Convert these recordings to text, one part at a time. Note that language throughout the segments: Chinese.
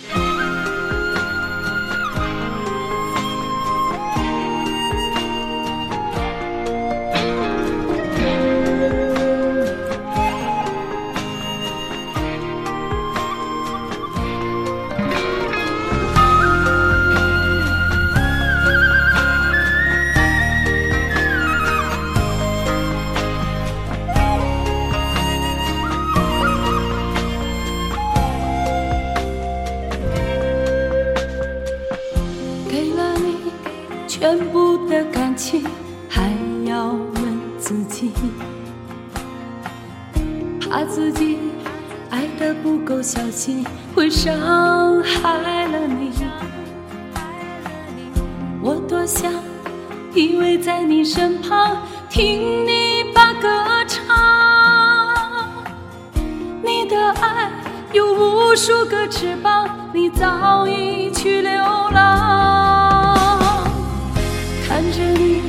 Yeah. 全部的感情，还要问自己，怕自己爱的不够小心，会伤害了你。我多想依偎在你身旁，听你把歌唱。你的爱有无数个翅膀，你早已去流浪。看着你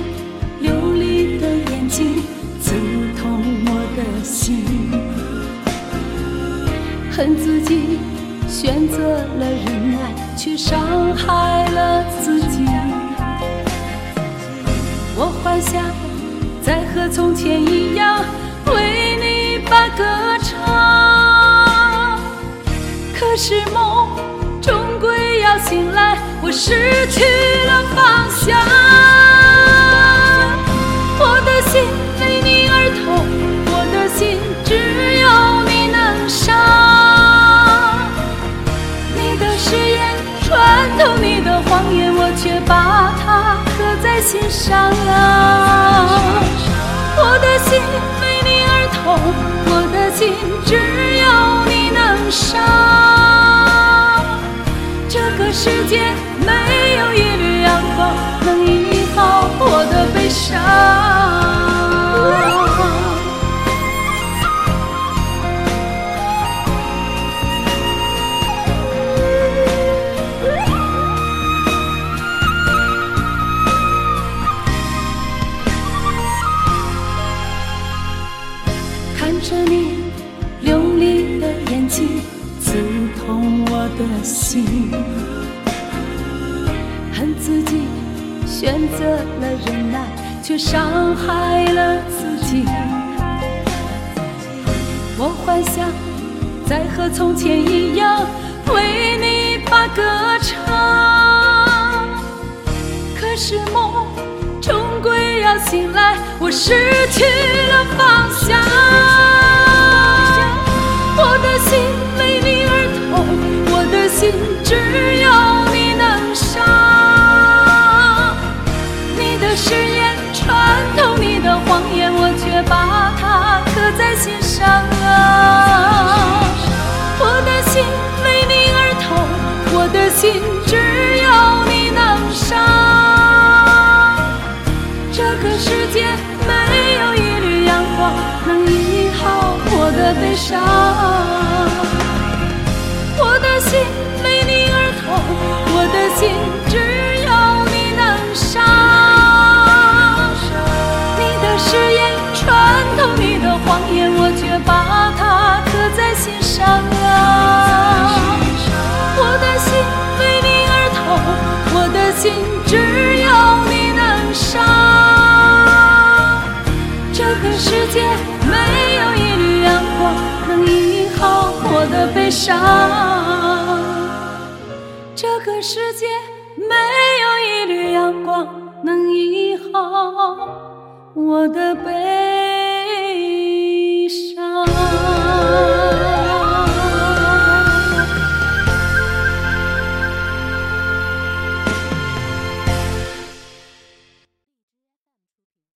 流离的眼睛，刺痛我的心。恨自己选择了忍耐，却伤害了自己。我幻想再和从前一样，为你把歌唱。可是梦要醒来，我失去了方向。我的心为你而痛，我的心只有你能伤。你的誓言穿透你的谎言，我却把它刻在心上啊。我的心为你而痛，我的心只有你能伤。世界没有一缕阳光能医好我的悲伤。看着你流离的眼睛，刺痛我的心。选择了忍耐，却伤害了自己。我幻想再和从前一样，为你把歌唱。可是梦终归要醒来，我失去了方向。却把它刻在心上啊。我的心为你而痛，我的心只有你能伤。这个世界没有一缕阳光能医好我的悲伤。的悲伤。这个世界没有一缕阳光能医好我的悲